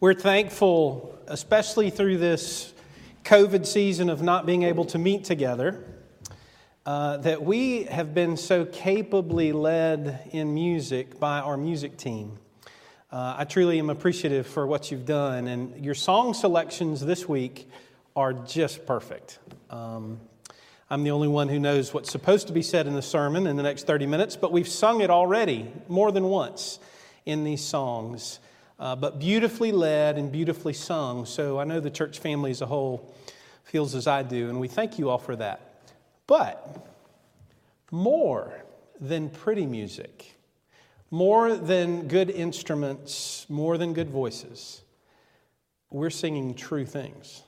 We're thankful, especially through this COVID season of not being able to meet together, uh, that we have been so capably led in music by our music team. Uh, I truly am appreciative for what you've done, and your song selections this week are just perfect. Um, I'm the only one who knows what's supposed to be said in the sermon in the next 30 minutes, but we've sung it already more than once in these songs. Uh, but beautifully led and beautifully sung. So I know the church family as a whole feels as I do, and we thank you all for that. But more than pretty music, more than good instruments, more than good voices, we're singing true things.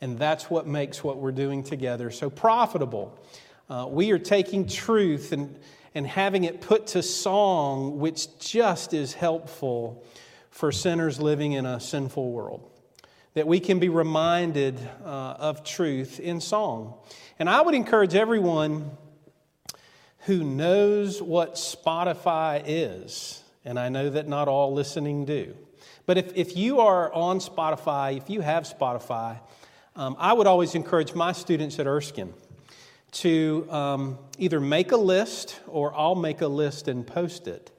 And that's what makes what we're doing together so profitable. Uh, we are taking truth and, and having it put to song, which just is helpful for sinners living in a sinful world. That we can be reminded uh, of truth in song. And I would encourage everyone who knows what Spotify is, and I know that not all listening do. But if, if you are on Spotify, if you have Spotify, um, I would always encourage my students at Erskine to um, either make a list or I'll make a list and post it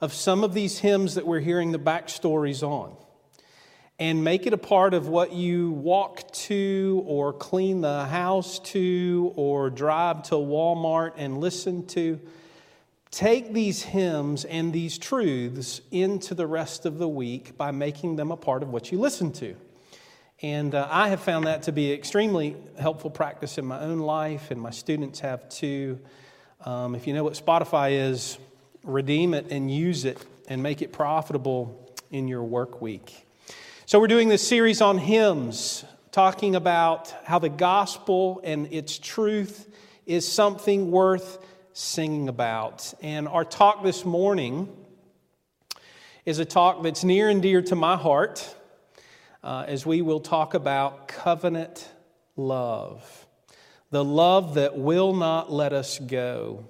of some of these hymns that we're hearing the backstories on and make it a part of what you walk to or clean the house to or drive to Walmart and listen to. Take these hymns and these truths into the rest of the week by making them a part of what you listen to. And uh, I have found that to be an extremely helpful practice in my own life, and my students have too. Um, if you know what Spotify is, redeem it and use it and make it profitable in your work week. So, we're doing this series on hymns, talking about how the gospel and its truth is something worth singing about. And our talk this morning is a talk that's near and dear to my heart uh, as we will talk about covenant love, the love that will not let us go.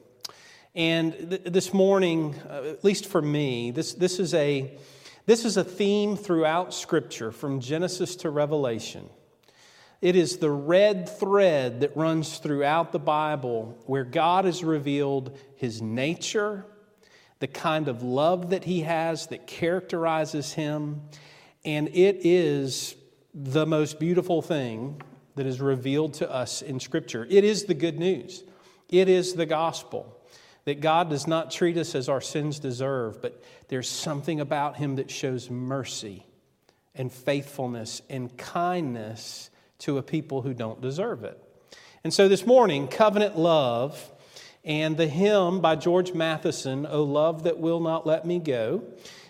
And th- this morning, uh, at least for me, this, this, is a, this is a theme throughout Scripture from Genesis to Revelation. It is the red thread that runs throughout the Bible where God has revealed his nature, the kind of love that he has that characterizes him, and it is the most beautiful thing that is revealed to us in Scripture. It is the good news, it is the gospel that God does not treat us as our sins deserve, but there's something about Him that shows mercy and faithfulness and kindness to a people who don't deserve it. And so this morning, covenant love and the hymn by George Matheson, O Love That Will Not Let Me Go,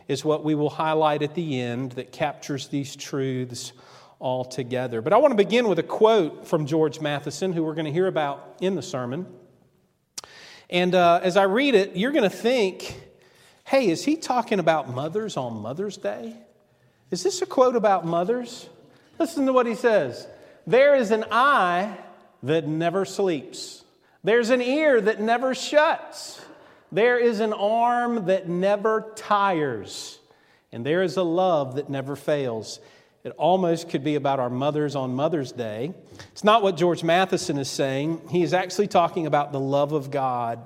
is what we will highlight at the end that captures these truths all together. But I want to begin with a quote from George Matheson, who we're going to hear about in the sermon. And uh, as I read it, you're going to think, hey, is he talking about mothers on Mother's Day? Is this a quote about mothers? Listen to what he says There is an eye that never sleeps, there's an ear that never shuts. There is an arm that never tires, and there is a love that never fails. It almost could be about our mothers on Mother's Day. It's not what George Matheson is saying. He is actually talking about the love of God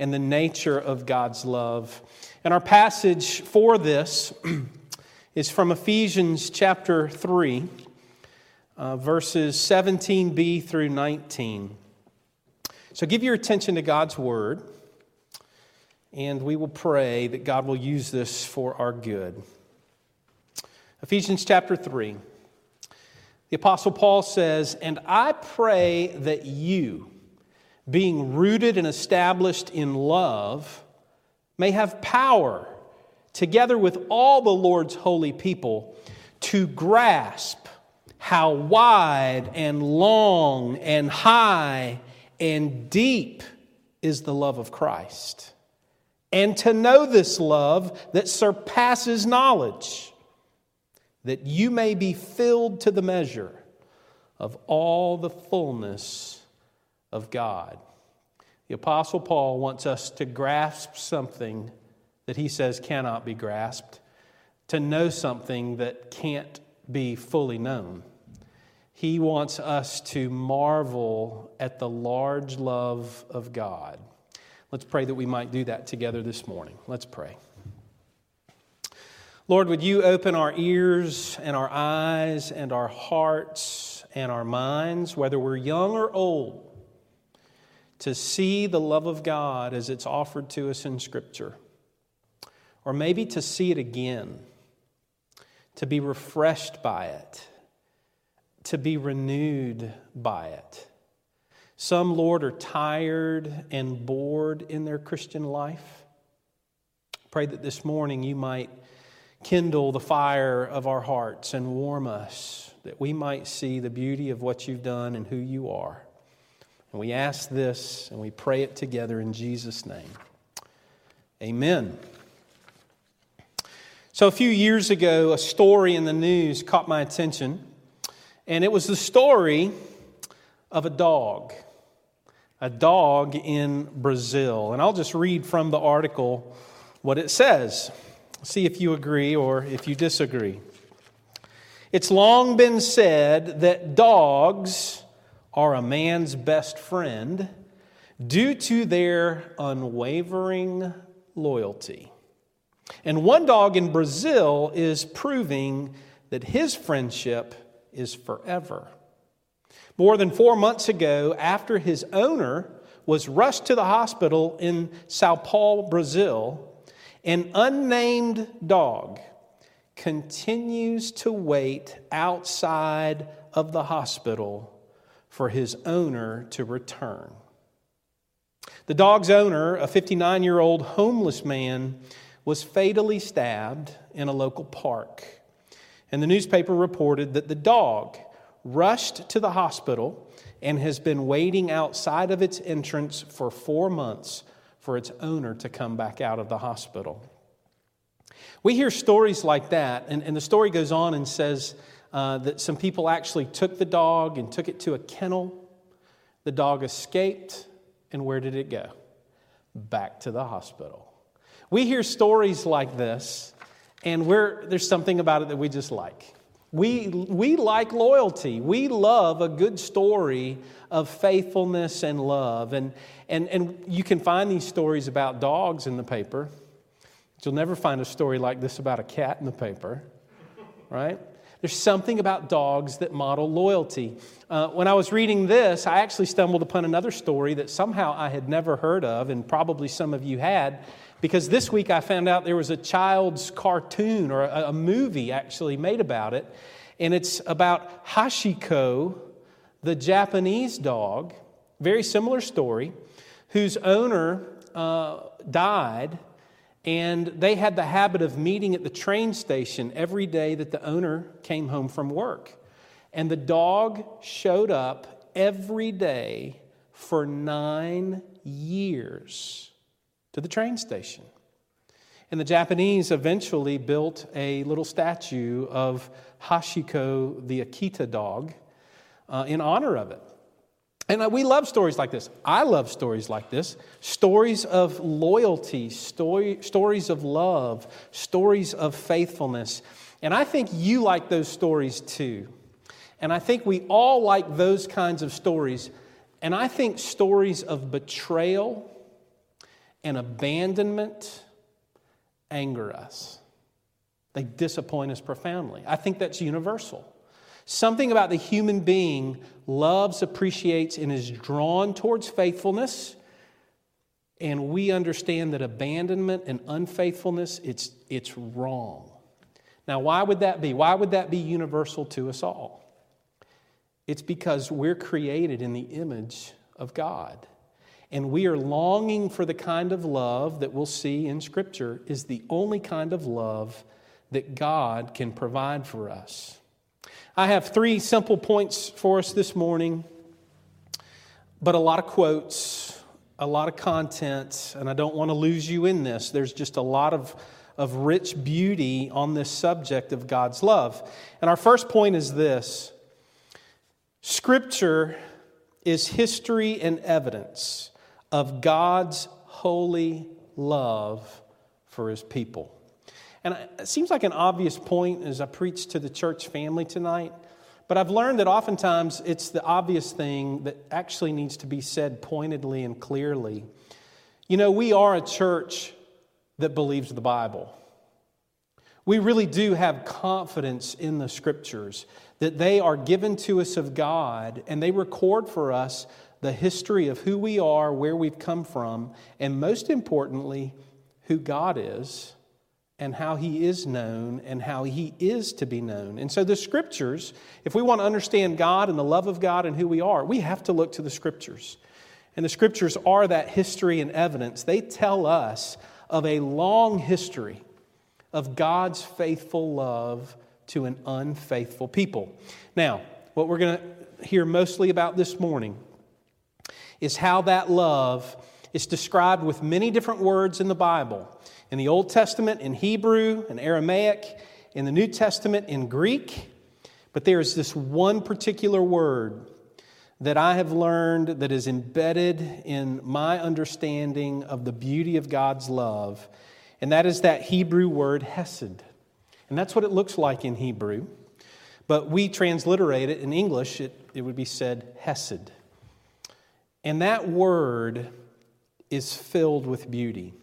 and the nature of God's love. And our passage for this is from Ephesians chapter 3, uh, verses 17b through 19. So give your attention to God's word and we will pray that God will use this for our good. Ephesians chapter 3. The Apostle Paul says, And I pray that you, being rooted and established in love, may have power, together with all the Lord's holy people, to grasp how wide and long and high and deep is the love of Christ and to know this love that surpasses knowledge, that you may be filled to the measure of all the fullness of God. The Apostle Paul wants us to grasp something that he says cannot be grasped to know something that can't be fully known. He wants us to marvel at the large love of God. Let's pray that we might do that together this morning. Let's pray. Lord, would you open our ears and our eyes and our hearts and our minds, whether we're young or old, to see the love of God as it's offered to us in Scripture, or maybe to see it again, to be refreshed by it, to be renewed by it. Some, Lord, are tired and bored in their Christian life. Pray that this morning you might kindle the fire of our hearts and warm us that we might see the beauty of what you've done and who you are. And we ask this and we pray it together in Jesus' name. Amen. So, a few years ago, a story in the news caught my attention, and it was the story of a dog. A dog in Brazil. And I'll just read from the article what it says. See if you agree or if you disagree. It's long been said that dogs are a man's best friend due to their unwavering loyalty. And one dog in Brazil is proving that his friendship is forever. More than four months ago, after his owner was rushed to the hospital in Sao Paulo, Brazil, an unnamed dog continues to wait outside of the hospital for his owner to return. The dog's owner, a 59 year old homeless man, was fatally stabbed in a local park. And the newspaper reported that the dog rushed to the hospital and has been waiting outside of its entrance for four months for its owner to come back out of the hospital. We hear stories like that, and, and the story goes on and says uh, that some people actually took the dog and took it to a kennel. The dog escaped, and where did it go? Back to the hospital. We hear stories like this, and we're, there's something about it that we just like. We, we like loyalty. We love a good story of faithfulness and love. And, and, and you can find these stories about dogs in the paper. But you'll never find a story like this about a cat in the paper, right? There's something about dogs that model loyalty. Uh, when I was reading this, I actually stumbled upon another story that somehow I had never heard of, and probably some of you had, because this week I found out there was a child's cartoon or a, a movie actually made about it. And it's about Hachiko, the Japanese dog, very similar story, whose owner uh, died. And they had the habit of meeting at the train station every day that the owner came home from work. And the dog showed up every day for nine years to the train station. And the Japanese eventually built a little statue of Hachiko the Akita dog, uh, in honor of it. And uh, we love stories like this. I love stories like this stories of loyalty, story, stories of love, stories of faithfulness. And I think you like those stories too. And I think we all like those kinds of stories. And I think stories of betrayal and abandonment anger us. They disappoint us profoundly. I think that's universal. Something about the human being loves, appreciates, and is drawn towards faithfulness. And we understand that abandonment and unfaithfulness, it's, it's wrong. Now, why would that be? Why would that be universal to us all? It's because we're created in the image of God. And we are longing for the kind of love that we'll see in Scripture is the only kind of love that God can provide for us. I have three simple points for us this morning, but a lot of quotes, a lot of content, and I don't want to lose you in this. There's just a lot of, of rich beauty on this subject of God's love. And our first point is this Scripture is history and evidence of God's holy love for his people. And it seems like an obvious point as I preach to the church family tonight, but I've learned that oftentimes it's the obvious thing that actually needs to be said pointedly and clearly. You know, we are a church that believes the Bible. We really do have confidence in the scriptures that they are given to us of God and they record for us the history of who we are, where we've come from, and most importantly, who God is and how he is known and how he is to be known. And so, the scriptures, if we want to understand God and the love of God and who we are, we have to look to the scriptures. And the scriptures are that history and evidence. They tell us of a long history of God's faithful love to an unfaithful people. Now, what we're going to hear mostly about this morning is how that love is described with many different words in the Bible. In the Old Testament, in Hebrew, in Aramaic, in the New Testament, in Greek. But there is this one particular word that I have learned that is embedded in my understanding of the beauty of God's love, and that is that Hebrew word hesed. And that's what it looks like in Hebrew. But we transliterate it in English, it, it would be said hesed. And that word is filled with beauty.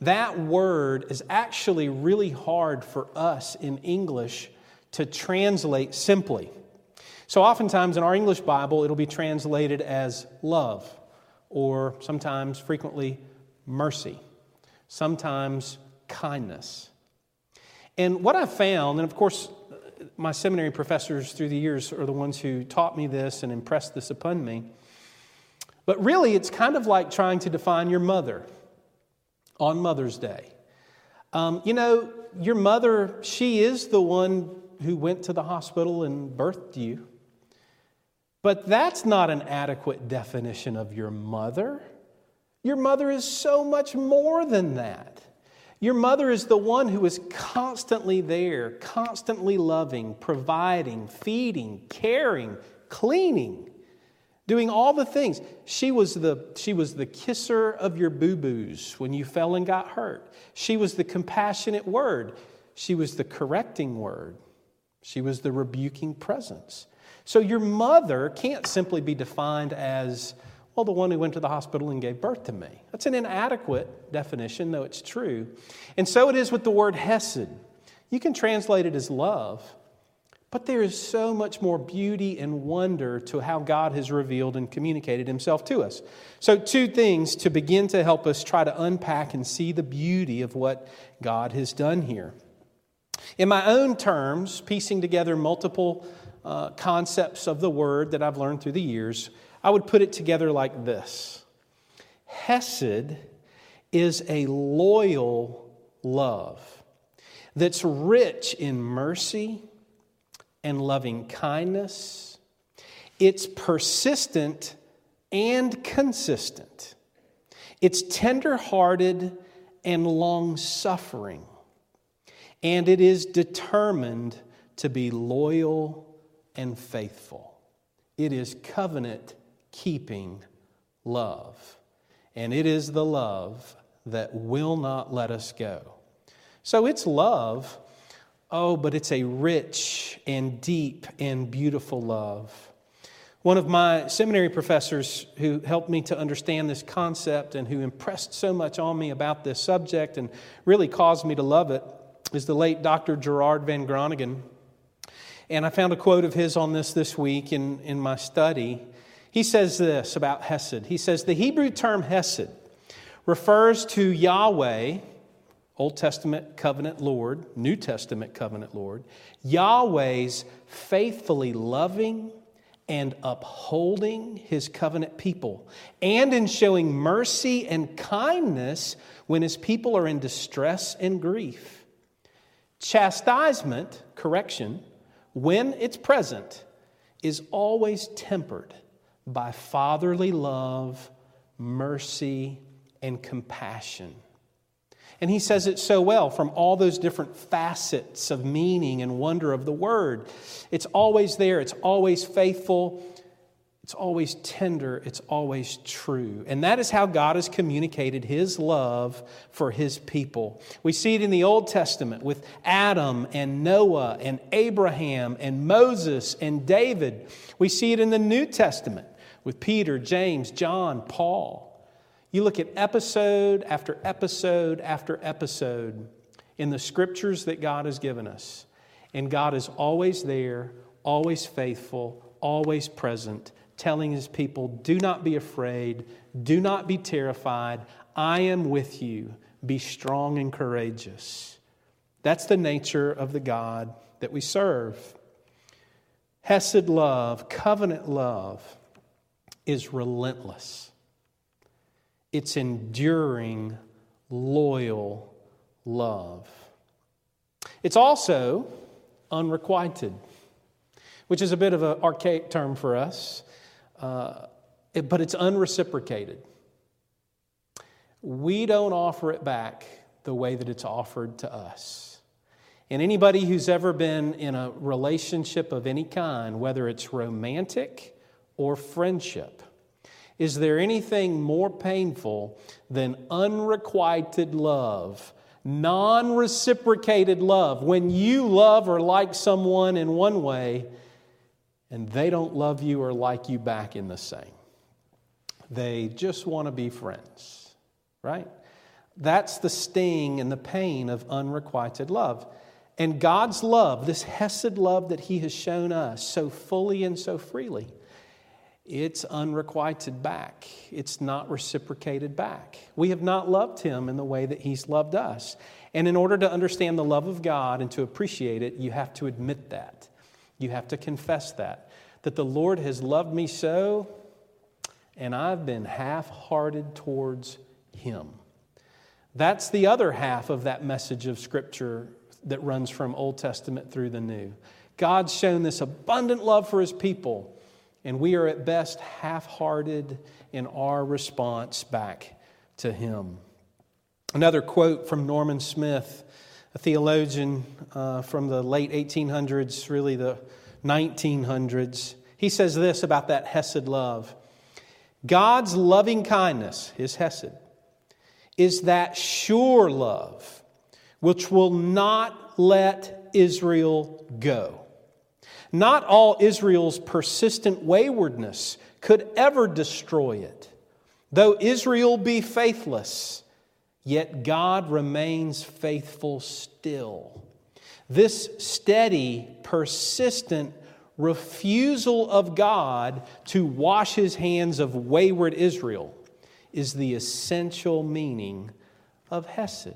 That word is actually really hard for us in English to translate simply. So, oftentimes in our English Bible, it'll be translated as love, or sometimes, frequently, mercy, sometimes kindness. And what I've found, and of course, my seminary professors through the years are the ones who taught me this and impressed this upon me. But really, it's kind of like trying to define your mother on Mother's Day. Um, you know, your mother, she is the one who went to the hospital and birthed you. But that's not an adequate definition of your mother. Your mother is so much more than that. Your mother is the one who is constantly there, constantly loving, providing, feeding, caring, cleaning, doing all the things. She was the, she was the kisser of your boo boos when you fell and got hurt. She was the compassionate word. She was the correcting word. She was the rebuking presence. So your mother can't simply be defined as, well, the one who went to the hospital and gave birth to me. That's an inadequate definition, though it's true. And so it is with the word hesed. You can translate it as love, but there is so much more beauty and wonder to how God has revealed and communicated himself to us. So, two things to begin to help us try to unpack and see the beauty of what God has done here. In my own terms, piecing together multiple uh, concepts of the word that I've learned through the years, I would put it together like this Hesed is a loyal love that's rich in mercy and loving kindness. It's persistent and consistent. It's tender-hearted and long suffering. And it is determined to be loyal and faithful. It is covenant keeping love. And it is the love that will not let us go. So it's love, oh, but it's a rich and deep and beautiful love. One of my seminary professors who helped me to understand this concept and who impressed so much on me about this subject and really caused me to love it is the late Dr. Gerard Van Groningen. And I found a quote of his on this this week in, in my study. He says this about Hesed. He says, The Hebrew term Hesed refers to Yahweh, Old Testament covenant Lord, New Testament covenant Lord, Yahweh's faithfully loving and upholding his covenant people, and in showing mercy and kindness when his people are in distress and grief. Chastisement, correction, when it's present, is always tempered by fatherly love, mercy, and compassion. And he says it so well from all those different facets of meaning and wonder of the word. It's always there, it's always faithful, It's always tender, it's always true. And that is how God has communicated his love for his people. We see it in the Old Testament with Adam and Noah and Abraham and Moses and David. We see it in the New Testament with Peter, James, John, Paul. You look at episode after episode after episode in the scriptures that God has given us, and God is always there, always faithful, always present telling his people, Do not be afraid, do not be terrified. I am with you. Be strong and courageous. That's the nature of the God that we serve. Hesed love, covenant love, is relentless. It's enduring, loyal love. It's also unrequited, which is a bit of an archaic term for us uh, it, but it's unreciprocated. We don't offer it back the way that it's offered to us. And anybody who's ever been in a relationship of any kind, whether it's romantic or friendship, is there anything more painful than unrequited love, non reciprocated love? When you love or like someone in one way and they don't love you or like you back in the same. They just want to be friends, right? That's the sting and the pain of unrequited love. And God's love, this Hesed love that He has shown us so fully and so freely, it's unrequited back. It's not reciprocated back. We have not loved Him in the way that He's loved us. And in order to understand the love of God and to appreciate it, you have to admit that. You have to confess that. That the Lord has loved me so, and I've been half hearted towards Him. That's the other half of that message of Scripture that runs from Old Testament through the New. God's shown this abundant love for His people, and we are at best half hearted in our response back to Him. Another quote from Norman Snaith a theologian uh, from the late 1800s, really the 1900s. He says this about that Hesed love God's loving kindness, his Hesed, is that sure love which will not let Israel go. Not all Israel's persistent waywardness could ever destroy it. Though Israel be faithless, yet God remains faithful still. This steady, persistent refusal of God to wash his hands of wayward Israel is the essential meaning of Hesed.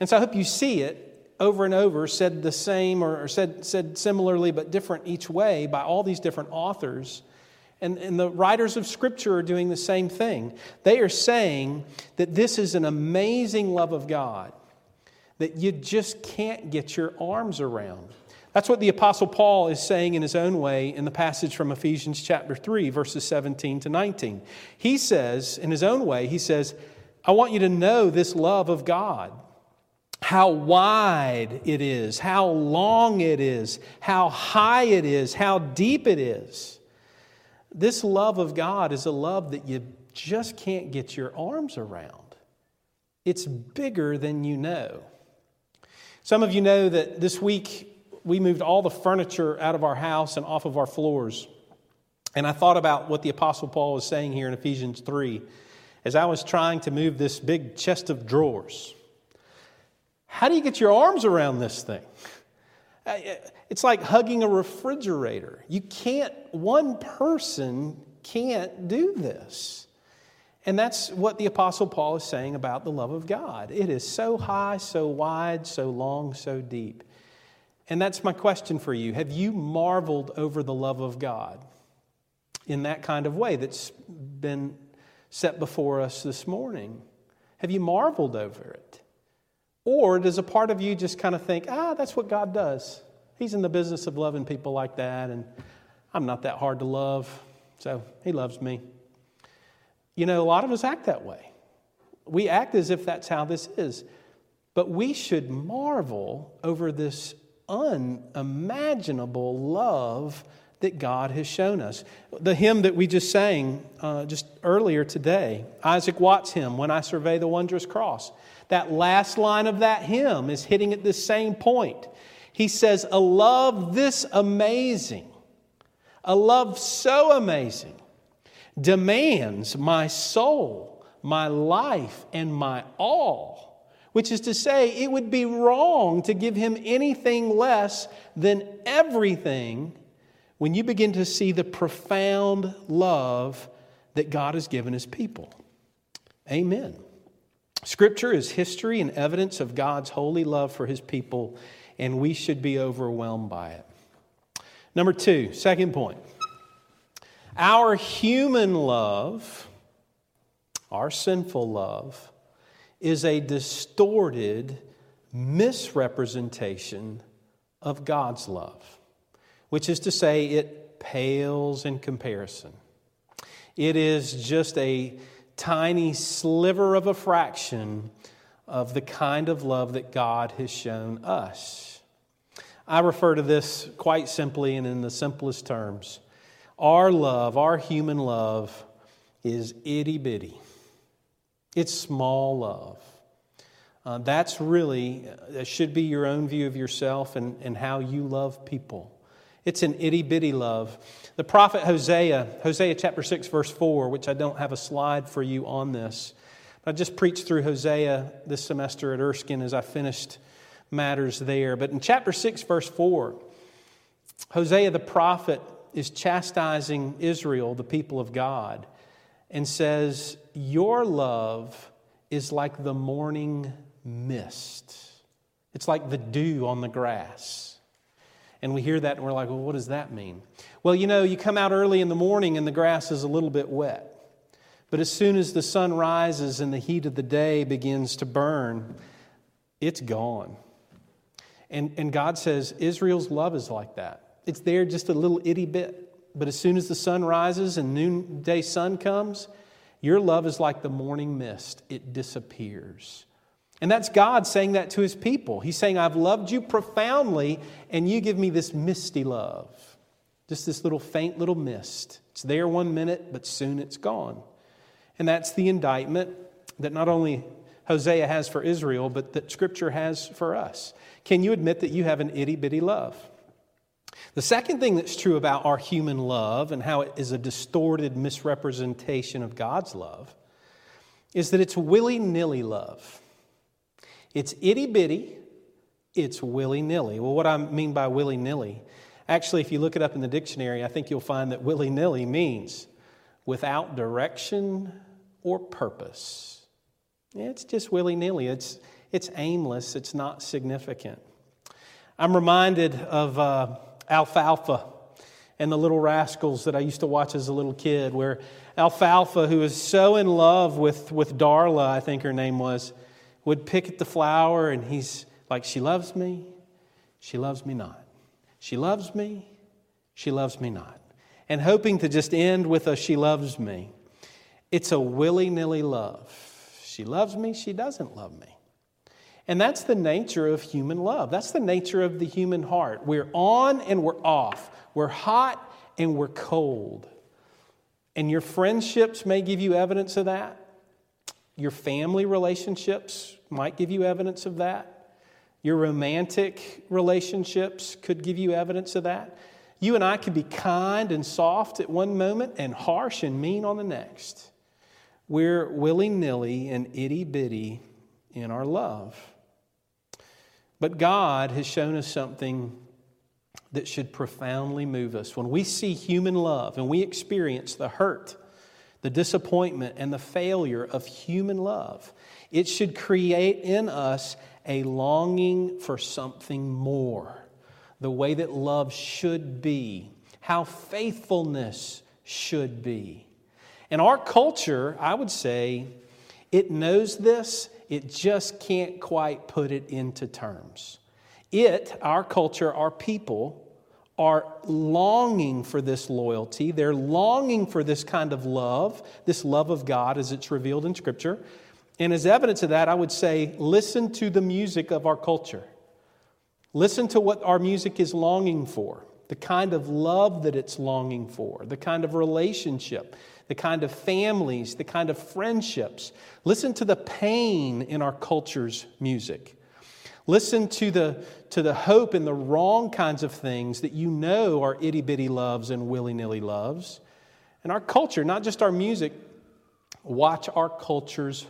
And so I hope you see it over and over, said the same or said, said similarly but different each way by all these different authors and, and the writers of Scripture are doing the same thing. They are saying that this is an amazing love of God that you just can't get your arms around. That's what the Apostle Paul is saying in his own way in the passage from Ephesians chapter 3, verses 17 to 19. He says, in his own way, he says, I want you to know this love of God how wide it is, how long it is, how high it is, how deep it is. This love of God is a love that you just can't get your arms around. It's bigger than you know. Some of you know that this week we moved all the furniture out of our house and off of our floors. And I thought about what the Apostle Paul is saying here in Ephesians 3 as I was trying to move this big chest of drawers. How do you get your arms around this thing? Uh, uh, it's like hugging a refrigerator. You can't, one person can't do this. And that's what the Apostle Paul is saying about the love of God. It is so high, so wide, so long, so deep. And that's my question for you. Have you marveled over the love of God in that kind of way that's been set before us this morning? Have you marveled over it? Or does a part of you just kind of think, ah, that's what God does? He's in the business of loving people like that, and I'm not that hard to love, so He loves me. You know, a lot of us act that way. We act as if that's how this is. But we should marvel over this unimaginable love that God has shown us. The hymn that we just sang uh, just earlier today, Isaac Watts' hymn, When I Survey the Wondrous Cross, that last line of that hymn is hitting at this same point. He says, A love this amazing, a love so amazing, demands my soul, my life, and my all. Which is to say, it would be wrong to give him anything less than everything when you begin to see the profound love that God has given his people. Amen. Scripture is history and evidence of God's holy love for his people, and we should be overwhelmed by it. Number two, second point. Our human love, our sinful love, is a distorted misrepresentation of God's love which is to say, it pales in comparison. It is just a tiny sliver of a fraction of the kind of love that God has shown us. I refer to this quite simply and in the simplest terms. Our love, our human love, is itty bitty. It's small love. Uh, that's really, that should be your own view of yourself and, and how you love people. It's an itty bitty love. The prophet Hosea, Hosea chapter 6, verse 4, which I don't have a slide for you on this. I just preached through Hosea this semester at Erskine as I finished matters there. But in chapter 6, verse 4, Hosea the prophet is chastising Israel, the people of God, and says, Your love is like the morning mist. It's like the dew on the grass. And we hear that and we're like, well, what does that mean? Well, you know, you come out early in the morning and the grass is a little bit wet. But as soon as the sun rises and the heat of the day begins to burn, it's gone. And, and God says Israel's love is like that. It's there just a little itty bit. But as soon as the sun rises and noonday sun comes, your love is like the morning mist, it disappears. And that's God saying that to his people. He's saying, I've loved you profoundly, and you give me this misty love. Just this little faint little mist. It's there one minute, but soon it's gone. And that's the indictment that not only Hosea has for Israel, but that Scripture has for us. Can you admit that you have an itty bitty love? The second thing that's true about our human love and how it is a distorted misrepresentation of God's love is that it's willy nilly love. It's itty bitty, it's willy nilly. Well, what I mean by willy nilly, actually, if you look it up in the dictionary, I think you'll find that willy nilly means without direction or purpose. It's just willy nilly, it's, it's aimless, it's not significant. I'm reminded of uh, Alfalfa and the Little Rascals that I used to watch as a little kid, where Alfalfa, who was so in love with, with Darla, I think her name was, would pick at the flower and he's like, She loves me, she loves me not. She loves me, she loves me not. And hoping to just end with a she loves me. It's a willy nilly love. She loves me, she doesn't love me. And that's the nature of human love. That's the nature of the human heart. We're on and we're off. We're hot and we're cold. And your friendships may give you evidence of that. Your family relationships might give you evidence of that. Your romantic relationships could give you evidence of that. You and I could be kind and soft at one moment and harsh and mean on the next. We're willy nilly and itty bitty in our love. But God has shown us something that should profoundly move us. When we see human love and we experience the hurt, the disappointment, and the failure of human love, it should create in us a longing for something more, the way that love should be, how faithfulness should be. And our culture, I would say, it knows this, it just can't quite put it into terms. It, our culture, our people, are longing for this loyalty. They're longing for this kind of love, this love of God as it's revealed in Scripture. And as evidence of that, I would say listen to the music of our culture. Listen to what our music is longing for. the kind of love that it's longing for, the kind of relationship, the kind of families, the kind of friendships. Listen to the pain in our culture's music. Listen to the, to the hope in the wrong kinds of things that you know are itty bitty loves and willy nilly loves. And our culture, not just our music, watch our culture's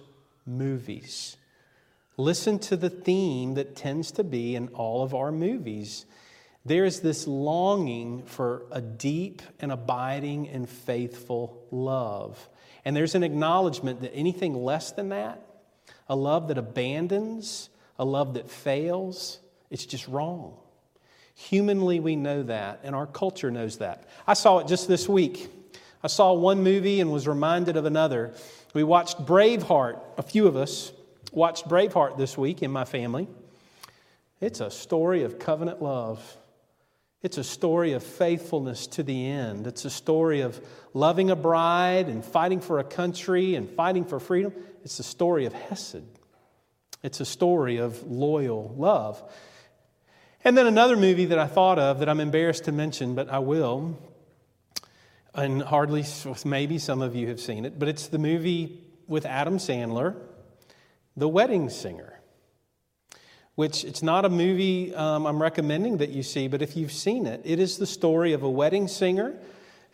movies. Listen to the theme that tends to be in all of our movies. There is this longing for a deep and abiding and faithful love. And there's an acknowledgement that anything less than that, a love that abandons, a love that fails, it's just wrong. Humanly, we know that, and our culture knows that. I saw it just this week. I saw one movie and was reminded of another. We watched Braveheart, a few of us watched Braveheart this week in my family. It's a story of covenant love. It's a story of faithfulness to the end. It's a story of loving a bride and fighting for a country and fighting for freedom. It's a story of Hesed. It's a story of loyal love. And then another movie that I thought of that I'm embarrassed to mention, but I will, and hardly, maybe some of you have seen it, but it's the movie with Adam Sandler, The Wedding Singer which it's not a movie um, I'm recommending that you see, but if you've seen it, it is the story of a wedding singer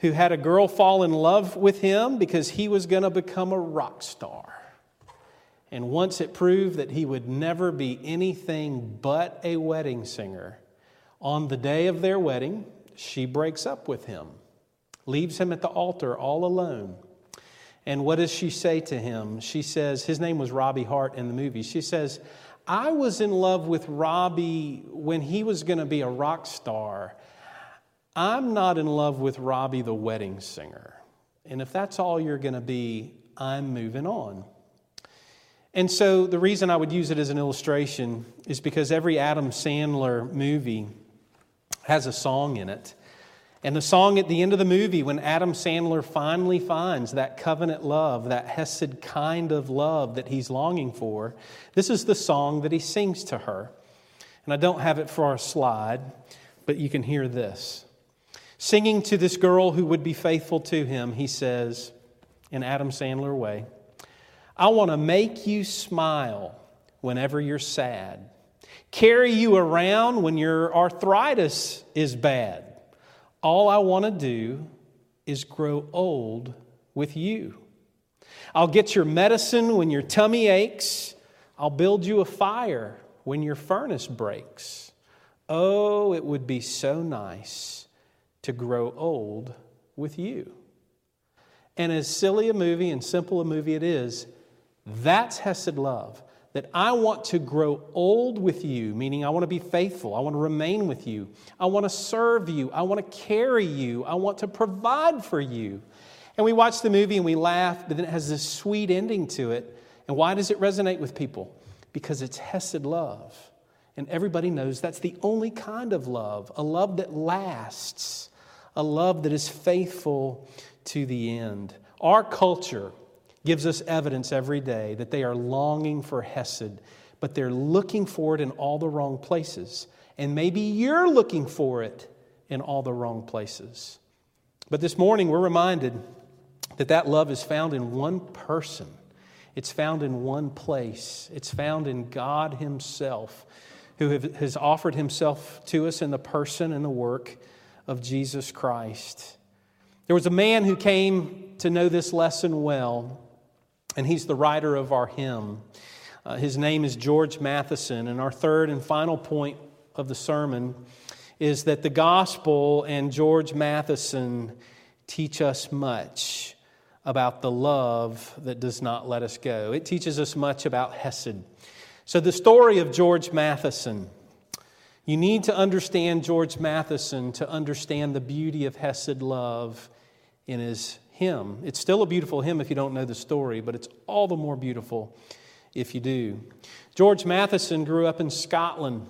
who had a girl fall in love with him because he was going to become a rock star. And once it proved that he would never be anything but a wedding singer, on the day of their wedding, she breaks up with him, leaves him at the altar all alone. And what does she say to him? She says, his name was Robbie Hart in the movie. She says, I was in love with Robbie when he was going to be a rock star. I'm not in love with Robbie the wedding singer. And if that's all you're going to be, I'm moving on. And so the reason I would use it as an illustration is because every Adam Sandler movie has a song in it. And the song at the end of the movie, when Adam Sandler finally finds that covenant love, that Hesed kind of love that he's longing for, this is the song that he sings to her. And I don't have it for our slide, but you can hear this. Singing to this girl who would be faithful to him, he says, in Adam Sandler way, I want to make you smile whenever you're sad, carry you around when your arthritis is bad all I want to do is grow old with you. I'll get your medicine when your tummy aches. I'll build you a fire when your furnace breaks. Oh, it would be so nice to grow old with you. And as silly a movie and simple a movie it is, that's Hesed love that I want to grow old with you, meaning I want to be faithful. I want to remain with you. I want to serve you. I want to carry you. I want to provide for you. And we watch the movie and we laugh, but then it has this sweet ending to it. And why does it resonate with people? Because it's Hesed love. And everybody knows that's the only kind of love a love that lasts, a love that is faithful to the end. Our culture, gives us evidence every day that they are longing for Hesed, but they're looking for it in all the wrong places. And maybe you're looking for it in all the wrong places. But this morning, we're reminded that that love is found in one person. It's found in one place. It's found in God Himself, who has offered Himself to us in the person and the work of Jesus Christ. There was a man who came to know this lesson well and he's the writer of our hymn. Uh, his name is George Matheson, and our third and final point of the sermon is that the gospel and George Matheson teach us much about the love that does not let us go. It teaches us much about Hesed. So, the story of George Matheson. You need to understand George Matheson to understand the beauty of Hesed love in his hymn. It's still a beautiful hymn if you don't know the story, but it's all the more beautiful if you do. George Matheson grew up in Scotland.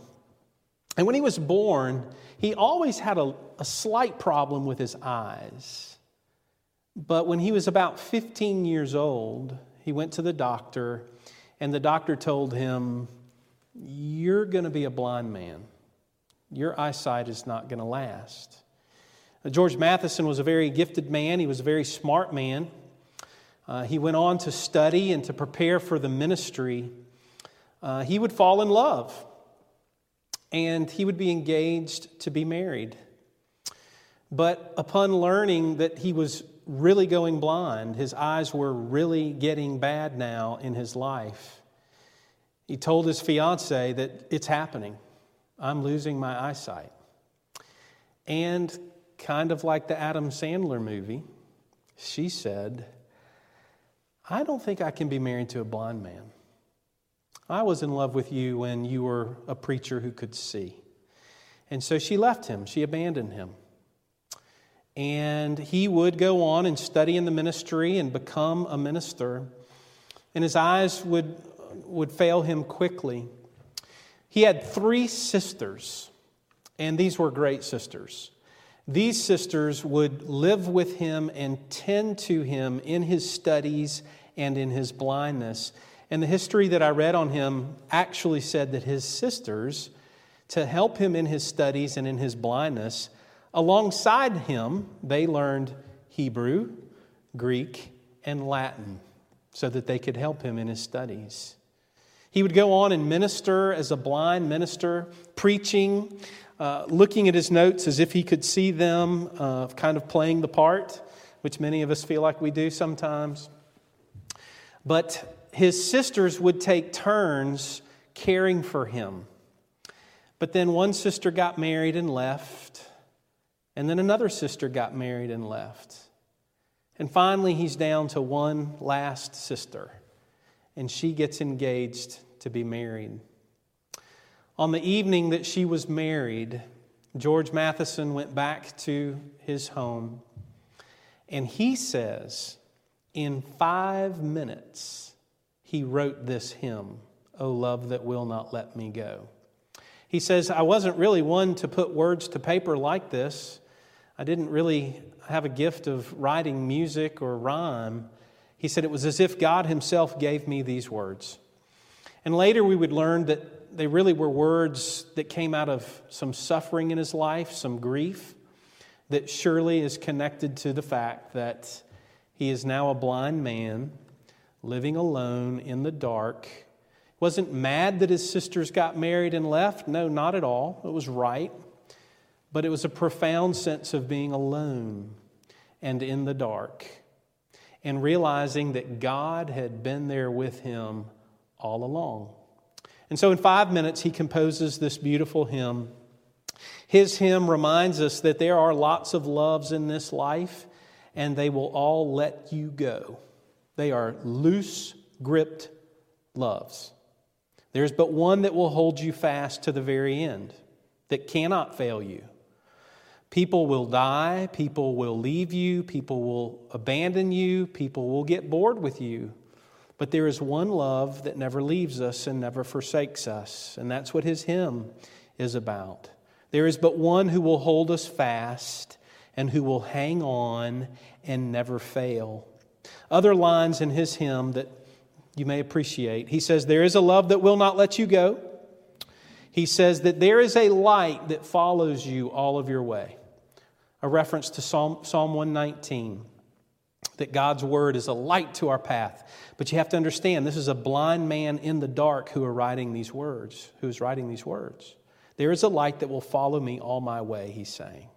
And when he was born, he always had a, a slight problem with his eyes. But when he was about 15 years old, he went to the doctor, and the doctor told him, You're going to be a blind man. Your eyesight is not going to last. George Matheson was a very gifted man, he was a very smart man. Uh, he went on to study and to prepare for the ministry. Uh, he would fall in love and he would be engaged to be married. But upon learning that he was really going blind, his eyes were really getting bad now in his life, he told his fiancee that it's happening. I'm losing my eyesight. And kind of like the Adam Sandler movie, she said, I don't think I can be married to a blind man. I was in love with you when you were a preacher who could see. And so she left him, she abandoned him. And he would go on and study in the ministry and become a minister. And his eyes would, would fail him quickly. He had three sisters, and these were great sisters. These sisters would live with him and tend to him in his studies and in his blindness. And the history that I read on him actually said that his sisters, to help him in his studies and in his blindness, alongside him, they learned Hebrew, Greek, and Latin so that they could help him in his studies. He would go on and minister as a blind minister, preaching, uh, looking at his notes as if he could see them, uh, kind of playing the part, which many of us feel like we do sometimes. But his sisters would take turns caring for him. But then one sister got married and left, and then another sister got married and left. And finally, he's down to one last sister, and she gets engaged to be married. On the evening that she was married, George Matheson went back to his home, and he says, in five minutes, he wrote this hymn, O love that will not let me go. He says, I wasn't really one to put words to paper like this. I didn't really have a gift of writing music or rhyme. He said it was as if God Himself gave me these words. And later we would learn that they really were words that came out of some suffering in his life, some grief, that surely is connected to the fact that he is now a blind man living alone in the dark. Wasn't mad that his sisters got married and left. No, not at all. It was right. But it was a profound sense of being alone and in the dark and realizing that God had been there with him all along. And so, in five minutes, he composes this beautiful hymn. His hymn reminds us that there are lots of loves in this life, and they will all let you go. They are loose gripped loves. There's but one that will hold you fast to the very end, that cannot fail you. People will die, people will leave you, people will abandon you, people will get bored with you. But there is one love that never leaves us and never forsakes us, and that's what his hymn is about. There is but one who will hold us fast and who will hang on and never fail. Other lines in his hymn that you may appreciate. He says, There is a love that will not let you go. He says that there is a light that follows you all of your way. A reference to Psalm, Psalm 119 that God's word is a light to our path. But you have to understand, this is a blind man in the dark who are writing these words, who is writing these words. There is a light that will follow me all my way, he's saying.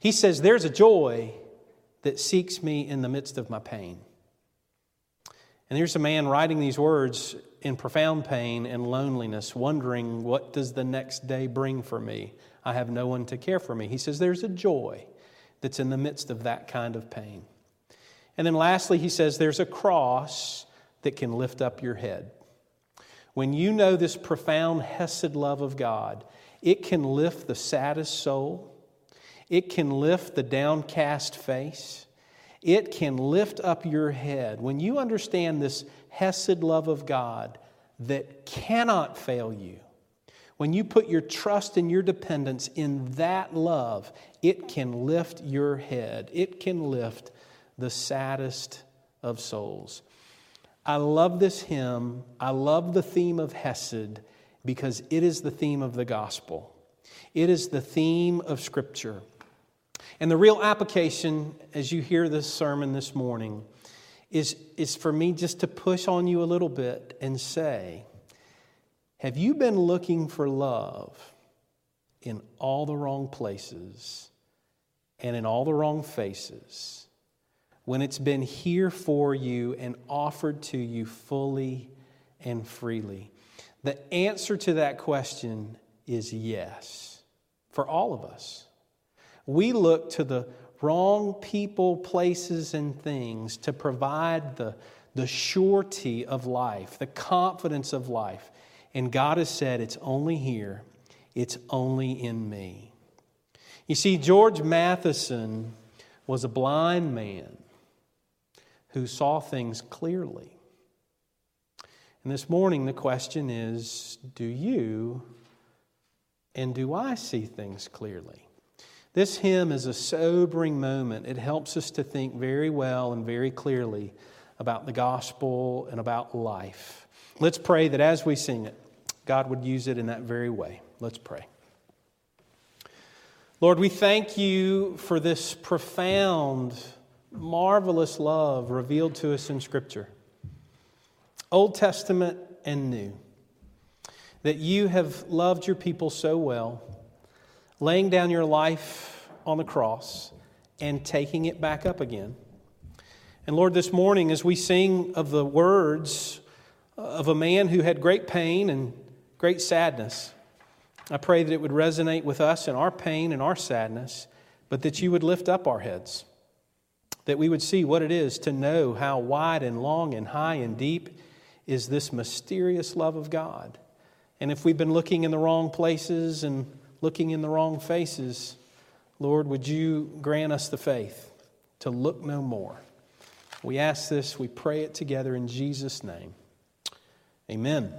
He says, There's a joy that seeks me in the midst of my pain. And here's a man writing these words in profound pain and loneliness, wondering, What does the next day bring for me? I have no one to care for me. He says, There's a joy that's in the midst of that kind of pain. And then lastly, he says there's a cross that can lift up your head. When you know this profound Hesed love of God, it can lift the saddest soul, it can lift the downcast face, it can lift up your head. When you understand this Hesed love of God that cannot fail you, when you put your trust and your dependence in that love, it can lift your head. It can lift the saddest of souls. I love this hymn. I love the theme of Hesed because it is the theme of the gospel. It is the theme of Scripture. And the real application as you hear this sermon this morning is, is for me just to push on you a little bit and say, Have you been looking for love in all the wrong places and in all the wrong faces when it's been here for you and offered to you fully and freely? The answer to that question is yes, for all of us. We look to the wrong people, places, and things to provide the, the surety of life, the confidence of life. And God has said, It's only here, it's only in me. You see, George Matheson was a blind man who saw things clearly. And this morning, the question is do you and do I see things clearly? This hymn is a sobering moment. It helps us to think very well and very clearly about the gospel and about life. Let's pray that as we sing it, God would use it in that very way. Let's pray. Lord, we thank you for this profound, marvelous love revealed to us in Scripture, Old Testament and New. That you have loved your people so well laying down your life on the cross and taking it back up again. And Lord, this morning, as we sing of the words of a man who had great pain and great sadness, I pray that it would resonate with us in our pain and our sadness, but that you would lift up our heads, that we would see what it is to know how wide and long and high and deep is this mysterious love of God. And if we've been looking in the wrong places and looking in the wrong faces, Lord, would you grant us the faith to look no more? We ask this, we pray it together in Jesus' name. Amen.